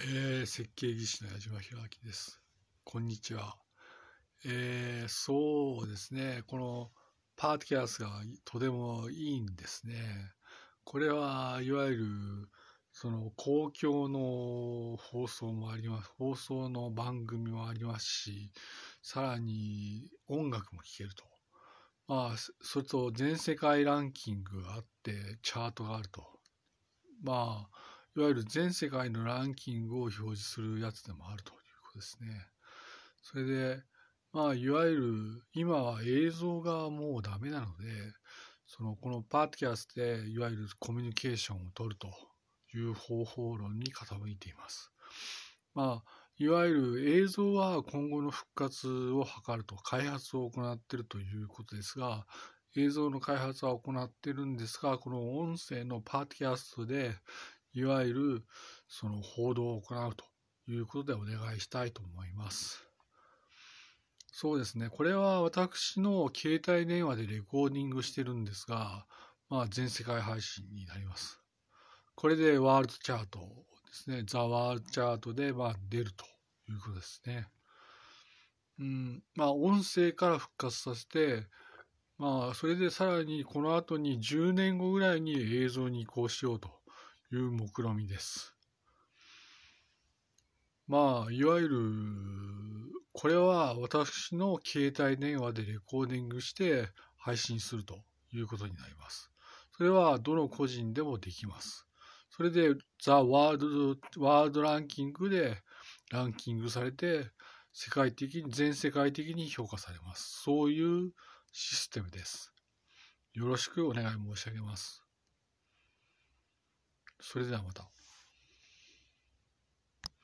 えー、設計技師の矢島弘明です。こんにちは。えー、そうですね、このパーティキャスがとてもいいんですね。これはいわゆるその公共の放送もあります。放送の番組もありますし、さらに音楽も聴けると。まあ、それと全世界ランキングがあって、チャートがあると。まあ、いわゆる全世界のランキングを表示するやつでもあるということですね。それで、まあ、いわゆる今は映像がもうダメなので、そのこのパーティキャスでいわゆるコミュニケーションを取るという方法論に傾いています。まあ、いわゆる映像は今後の復活を図ると開発を行っているということですが、映像の開発は行っているんですが、この音声のパーティキャストでいわゆるその報道を行うということでお願いしたいと思います。そうですね。これは私の携帯電話でレコーディングしてるんですが、まあ全世界配信になります。これでワールドチャートですね。ザ・ワールドチャートでまあ出るということですね。うん、まあ音声から復活させて、まあそれでさらにこの後に10年後ぐらいに映像に移行しようという目論みです。まあ、いわゆる、これは私の携帯電話でレコーディングして配信するということになります。それはどの個人でもできます。それで、ザ・ワールド、ワールドランキングでランキングされて、世界的に、全世界的に評価されます。そういうシステムです。よろしくお願い申し上げます。それではまた。